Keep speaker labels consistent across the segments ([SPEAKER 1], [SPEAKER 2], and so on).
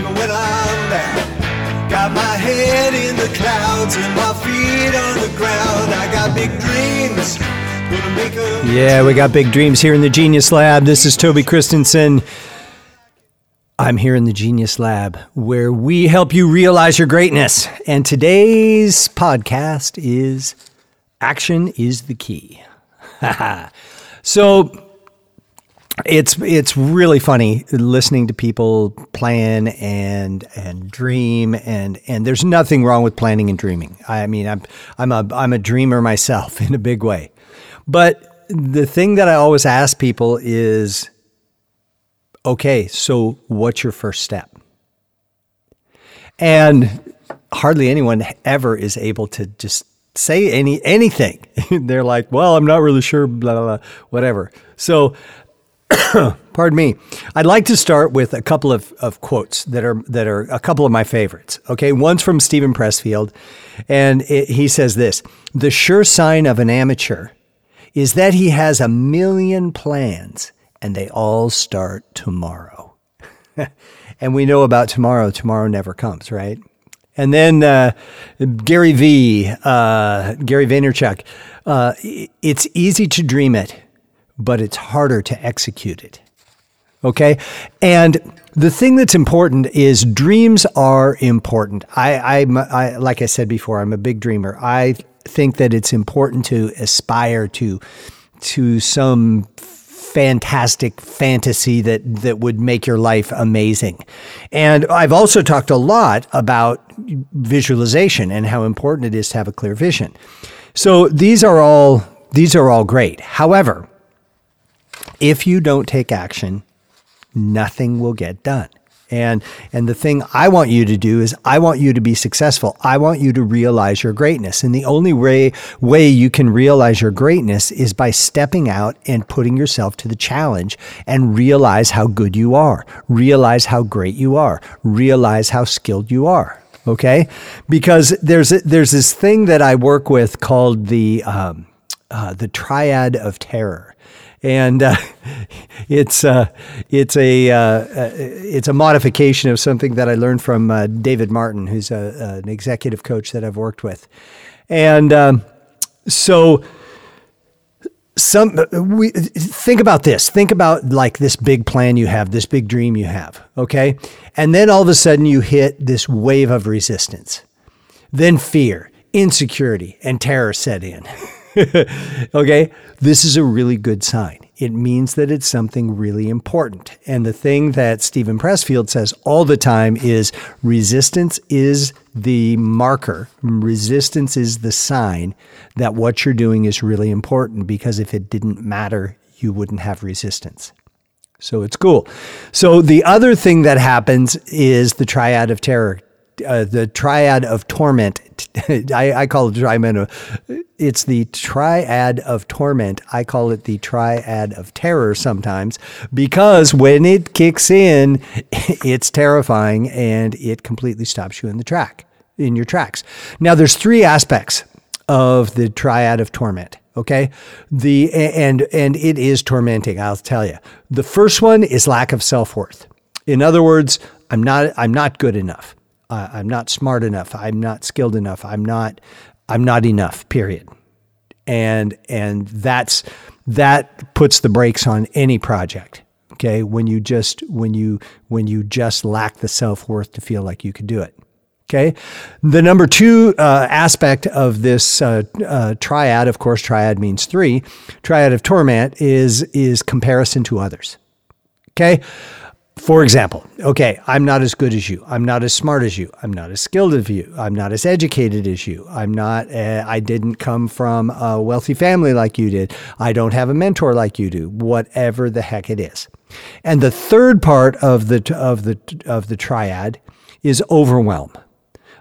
[SPEAKER 1] even when I'm down. Got my head in the clouds and my feet on the ground. I got big dreams.
[SPEAKER 2] Yeah, we got big dreams here in the Genius Lab. This is Toby Christensen. I'm here in the Genius Lab where we help you realize your greatness. And today's podcast is Action is the Key. so it's it's really funny listening to people plan and and dream and and there's nothing wrong with planning and dreaming. I mean, I'm I'm a I'm a dreamer myself in a big way. But the thing that I always ask people is okay, so what's your first step? And hardly anyone ever is able to just say any anything. They're like, "Well, I'm not really sure blah blah, blah whatever." So pardon me. I'd like to start with a couple of, of quotes that are that are a couple of my favorites. Okay, one's from Steven Pressfield, and it, he says this: "The sure sign of an amateur is that he has a million plans, and they all start tomorrow." and we know about tomorrow. Tomorrow never comes, right? And then uh, Gary V, uh, Gary Vaynerchuk. Uh, it's easy to dream it, but it's harder to execute it. Okay. And the thing that's important is dreams are important. I, I'm, I, like I said before, I'm a big dreamer. I think that it's important to aspire to, to some fantastic fantasy that, that would make your life amazing. And I've also talked a lot about visualization and how important it is to have a clear vision. So these are all, these are all great. However, if you don't take action, nothing will get done. And and the thing I want you to do is I want you to be successful. I want you to realize your greatness. And the only way way you can realize your greatness is by stepping out and putting yourself to the challenge and realize how good you are. Realize how great you are. Realize how skilled you are. Okay? Because there's there's this thing that I work with called the um, uh, the triad of terror and uh, it's uh, it's a uh, it's a modification of something that I learned from uh, David Martin, who's a, an executive coach that I've worked with, and um, so some we think about this. Think about like this big plan you have this big dream you have okay? And then all of a sudden you hit this wave of resistance. Then fear insecurity and terror set in okay, this is a really good sign. It means that it's something really important. And the thing that Steven Pressfield says all the time is resistance is the marker, resistance is the sign that what you're doing is really important because if it didn't matter, you wouldn't have resistance. So it's cool. So the other thing that happens is the triad of terror uh, the triad of torment. I, I, call it triad. It's the triad of torment. I call it the triad of terror sometimes because when it kicks in, it's terrifying and it completely stops you in the track in your tracks. Now, there's three aspects of the triad of torment. Okay, the and and it is tormenting. I'll tell you. The first one is lack of self worth. In other words, I'm not I'm not good enough uh, I'm not smart enough. I'm not skilled enough. I'm not I'm not enough. Period. And and that's that puts the brakes on any project. Okay, when you just when you when you just lack the self worth to feel like you could do it. Okay. The number two uh, aspect of this uh, uh, triad, of course, triad means three. Triad of torment is is comparison to others. Okay. For example, okay, I'm not as good as you. I'm not as smart as you. I'm not as skilled as you. I'm not as educated as you. I'm not, uh, I didn't come from a wealthy family like you did. I don't have a mentor like you do, whatever the heck it is. And the third part of the, of the, of the triad is overwhelm.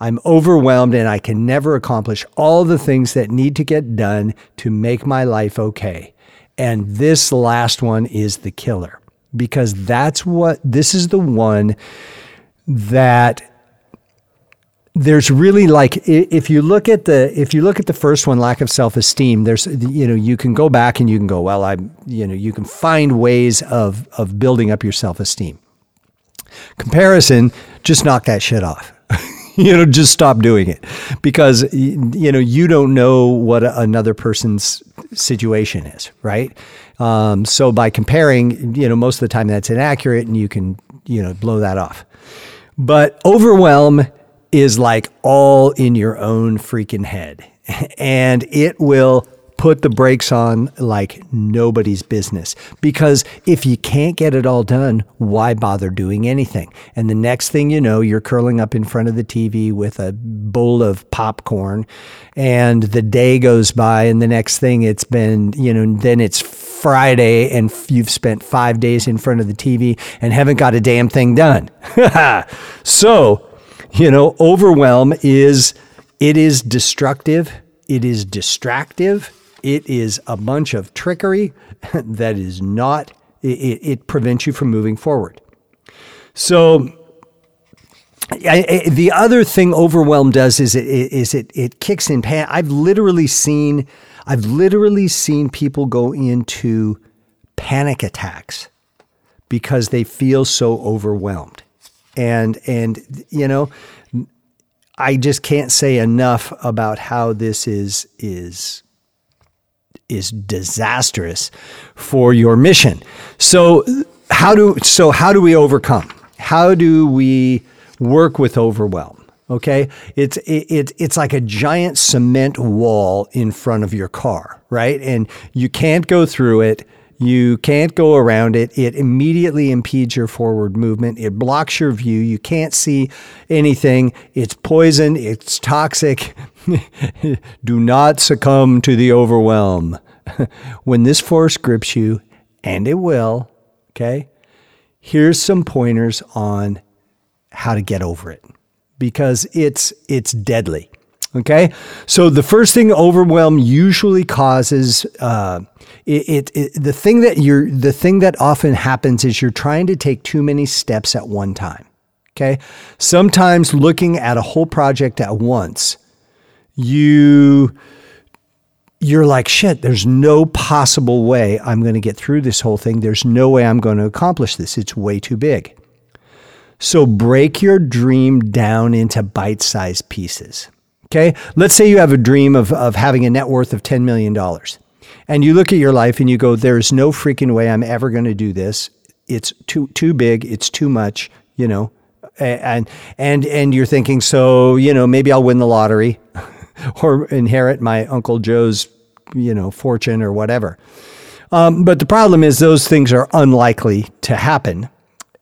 [SPEAKER 2] I'm overwhelmed and I can never accomplish all the things that need to get done to make my life okay. And this last one is the killer because that's what this is the one that there's really like if you look at the if you look at the first one lack of self-esteem there's you know you can go back and you can go well i'm you know you can find ways of of building up your self-esteem comparison just knock that shit off. you know, just stop doing it because you know you don't know what another person's situation is, right? Um, so by comparing, you know, most of the time that's inaccurate, and you can you know blow that off. But overwhelm is like all in your own freaking head, and it will put the brakes on like nobody's business. Because if you can't get it all done, why bother doing anything? And the next thing you know, you're curling up in front of the TV with a bowl of popcorn, and the day goes by, and the next thing it's been, you know, then it's Friday, and you've spent five days in front of the TV and haven't got a damn thing done. so, you know, overwhelm is it is destructive, it is distractive, it is a bunch of trickery that is not, it, it prevents you from moving forward. So, I, I, the other thing overwhelm does is it is it it kicks in pan. I've literally seen I've literally seen people go into panic attacks because they feel so overwhelmed. And and you know, I just can't say enough about how this is is is disastrous for your mission. So how do so how do we overcome? How do we work with overwhelm? Okay, it's it, it, it's like a giant cement wall in front of your car, right? And you can't go through it. You can't go around it. It immediately impedes your forward movement. It blocks your view. You can't see anything. It's poison. It's toxic. Do not succumb to the overwhelm. when this force grips you, and it will, okay, here's some pointers on how to get over it because it's it's deadly. Okay, so the first thing overwhelm usually causes uh, it, it, it, the thing that you're the thing that often happens is you're trying to take too many steps at one time. Okay, sometimes looking at a whole project at once, you you're like, shit, there's no possible way I'm going to get through this whole thing. There's no way I'm going to accomplish this. It's way too big. So break your dream down into bite sized pieces. Okay. Let's say you have a dream of, of having a net worth of $10 million. And you look at your life and you go, there's no freaking way I'm ever going to do this. It's too, too big. It's too much, you know. And, and, and you're thinking, so, you know, maybe I'll win the lottery. or inherit my Uncle Joe's, you know, fortune or whatever. Um, but the problem is those things are unlikely to happen.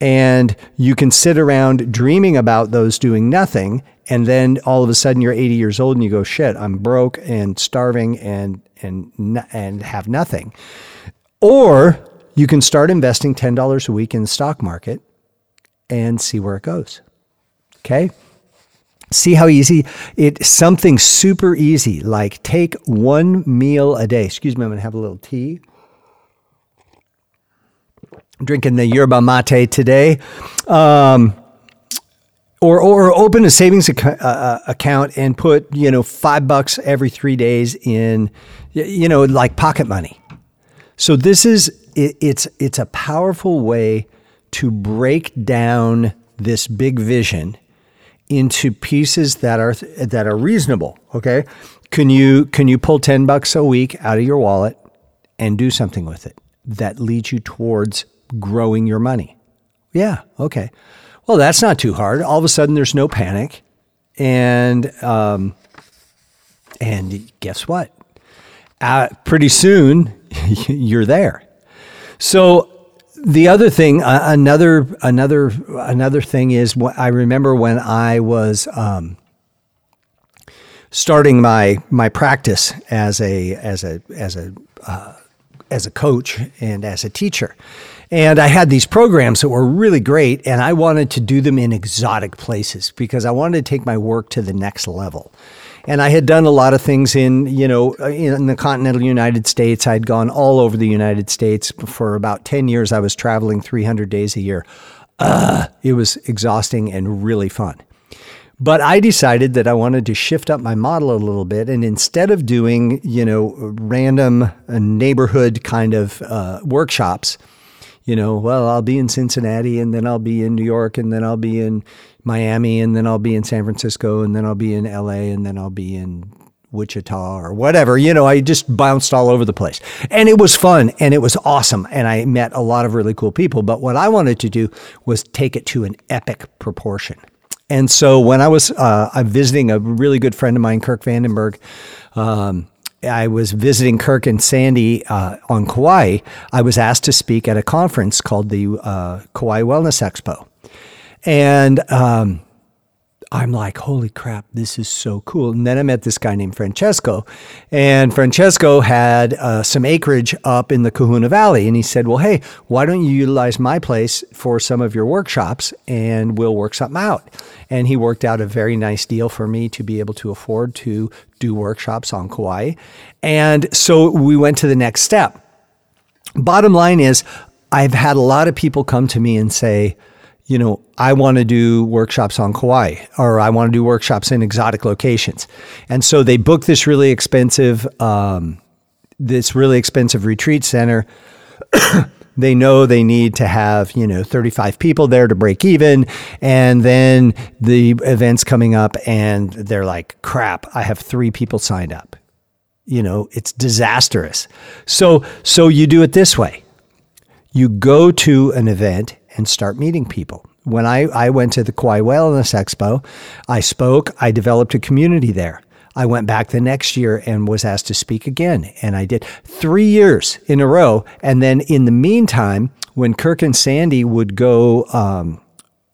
[SPEAKER 2] And you can sit around dreaming about those doing nothing. And then all of a sudden you're 80 years old and you go, shit, I'm broke and starving and, and, and have nothing. Or you can start investing $10 a week in the stock market and see where it goes. Okay. See how easy it something super easy like take one meal a day. Excuse me, I'm going to have a little tea. Drinking the yerba mate today. Um, or, or open a savings ac- uh, uh, account and put you know five bucks every three days in you know like pocket money so this is it, it's it's a powerful way to break down this big vision into pieces that are that are reasonable. Okay, can you can you pull ten bucks a week out of your wallet and do something with it that leads you towards growing your money? Yeah. Okay. Well, that's not too hard. All of a sudden, there's no panic, and um, and guess what? Uh, pretty soon, you're there. So the other thing, uh, another another another thing is what I remember when I was um, starting my my practice as a as a as a uh, as a coach and as a teacher. And I had these programs that were really great, and I wanted to do them in exotic places because I wanted to take my work to the next level. And I had done a lot of things in, you know, in the continental United States. I'd gone all over the United States for about 10 years. I was traveling 300 days a year. Uh, it was exhausting and really fun. But I decided that I wanted to shift up my model a little bit. And instead of doing, you know, random uh, neighborhood kind of uh, workshops, You know, well, I'll be in Cincinnati and then I'll be in New York and then I'll be in Miami and then I'll be in San Francisco and then I'll be in LA and then I'll be in Wichita or whatever. You know, I just bounced all over the place. And it was fun and it was awesome. And I met a lot of really cool people. But what I wanted to do was take it to an epic proportion. And so when I was uh, visiting a really good friend of mine, Kirk Vandenberg, um, I was visiting Kirk and Sandy uh, on Kauai. I was asked to speak at a conference called the uh, Kauai Wellness Expo. And um, I'm like, holy crap, this is so cool. And then I met this guy named Francesco, and Francesco had uh, some acreage up in the Kahuna Valley. And he said, well, hey, why don't you utilize my place for some of your workshops and we'll work something out? And he worked out a very nice deal for me to be able to afford to do workshops on Kauai. And so we went to the next step. Bottom line is, I've had a lot of people come to me and say, you know, I want to do workshops on Kauai or I want to do workshops in exotic locations. And so they book this really expensive, um, this really expensive retreat center. they know they need to have, you know, 35 people there to break even. And then the event's coming up and they're like, crap, I have three people signed up. You know, it's disastrous. So, so you do it this way. You go to an event and start meeting people. When I, I went to the Kauai Wellness Expo, I spoke, I developed a community there. I went back the next year and was asked to speak again. And I did three years in a row. And then in the meantime, when Kirk and Sandy would go, um,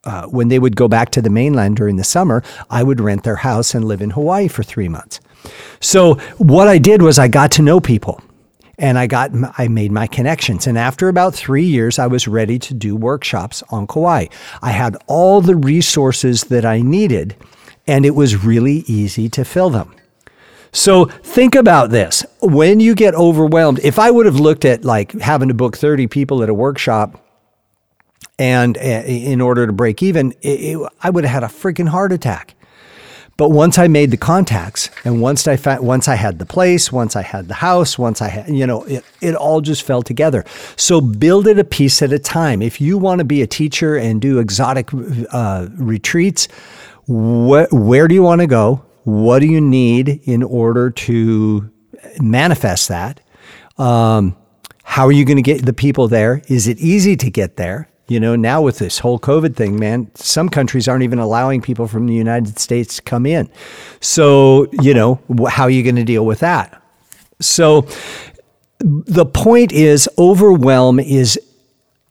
[SPEAKER 2] uh, when they would go back to the mainland during the summer, I would rent their house and live in Hawaii for three months. So what I did was I got to know people and I got I made my connections. And after about three years, I was ready to do workshops on Kauai. I had all the resources that I needed, and it was really easy to fill them. So think about this. When you get overwhelmed, if I would have looked at like having to book 30 people at a workshop and uh, in order to break even, it, it, I would have had a freaking heart attack. But once I made the contacts and once I once I had the place, once I had the house, once I had, you know, it, it all just fell together. So build it a piece at a time. If you want to be a teacher and do exotic uh, retreats, wh- where do you want to go? What do you need in order to manifest that? Um, how are you going to get the people there? Is it easy to get there? You know, now with this whole COVID thing, man, some countries aren't even allowing people from the United States to come in. So, you know, how are you going to deal with that? So, the point is, overwhelm is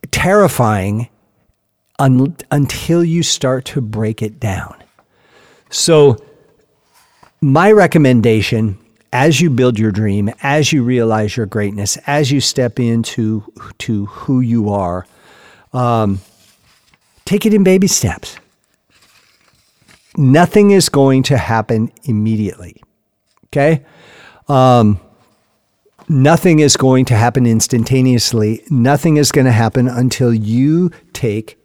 [SPEAKER 2] terrifying un- until you start to break it down. So, my recommendation as you build your dream, as you realize your greatness, as you step into to who you are, um, take it in baby steps. Nothing is going to happen immediately. Okay? Um, nothing is going to happen instantaneously. Nothing is going to happen until you take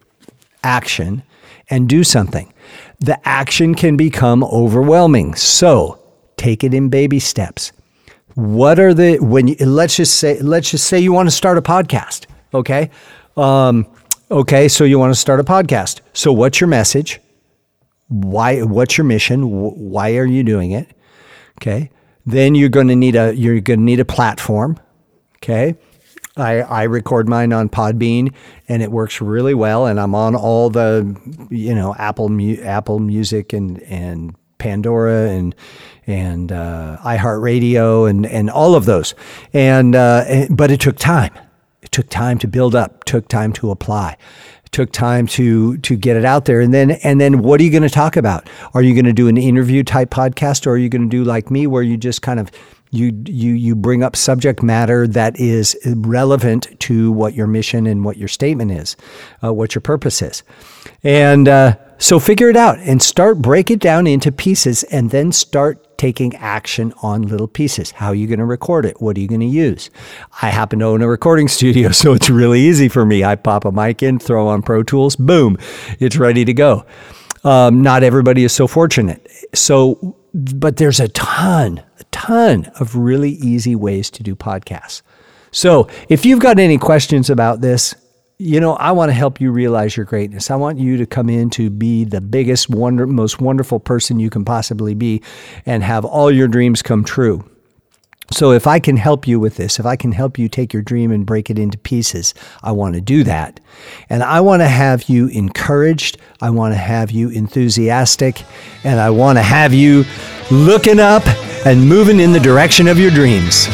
[SPEAKER 2] action and do something. The action can become overwhelming. So take it in baby steps. What are the when you, let's just say let's just say you want to start a podcast, okay? Um, Okay, so you want to start a podcast. So what's your message? Why what's your mission? Why are you doing it? Okay? Then you're going to need a you're going to need a platform. Okay? I, I record mine on Podbean and it works really well and I'm on all the you know Apple Apple Music and and Pandora and and uh, iHeartRadio and and all of those and uh, but it took time took time to build up, took time to apply, took time to to get it out there. And then and then what are you going to talk about? Are you going to do an interview type podcast or are you going to do like me where you just kind of you you you bring up subject matter that is relevant to what your mission and what your statement is, uh, what your purpose is, and uh, so figure it out and start break it down into pieces, and then start taking action on little pieces. How are you going to record it? What are you going to use? I happen to own a recording studio, so it's really easy for me. I pop a mic in, throw on Pro Tools, boom, it's ready to go. Um, not everybody is so fortunate. So, but there's a ton, a ton of really easy ways to do podcasts. So, if you've got any questions about this, you know, I want to help you realize your greatness. I want you to come in to be the biggest, wonder, most wonderful person you can possibly be and have all your dreams come true. So, if I can help you with this, if I can help you take your dream and break it into pieces, I want to do that. And I want to have you encouraged. I want to have you enthusiastic. And I want to have you looking up and moving in the direction of your dreams.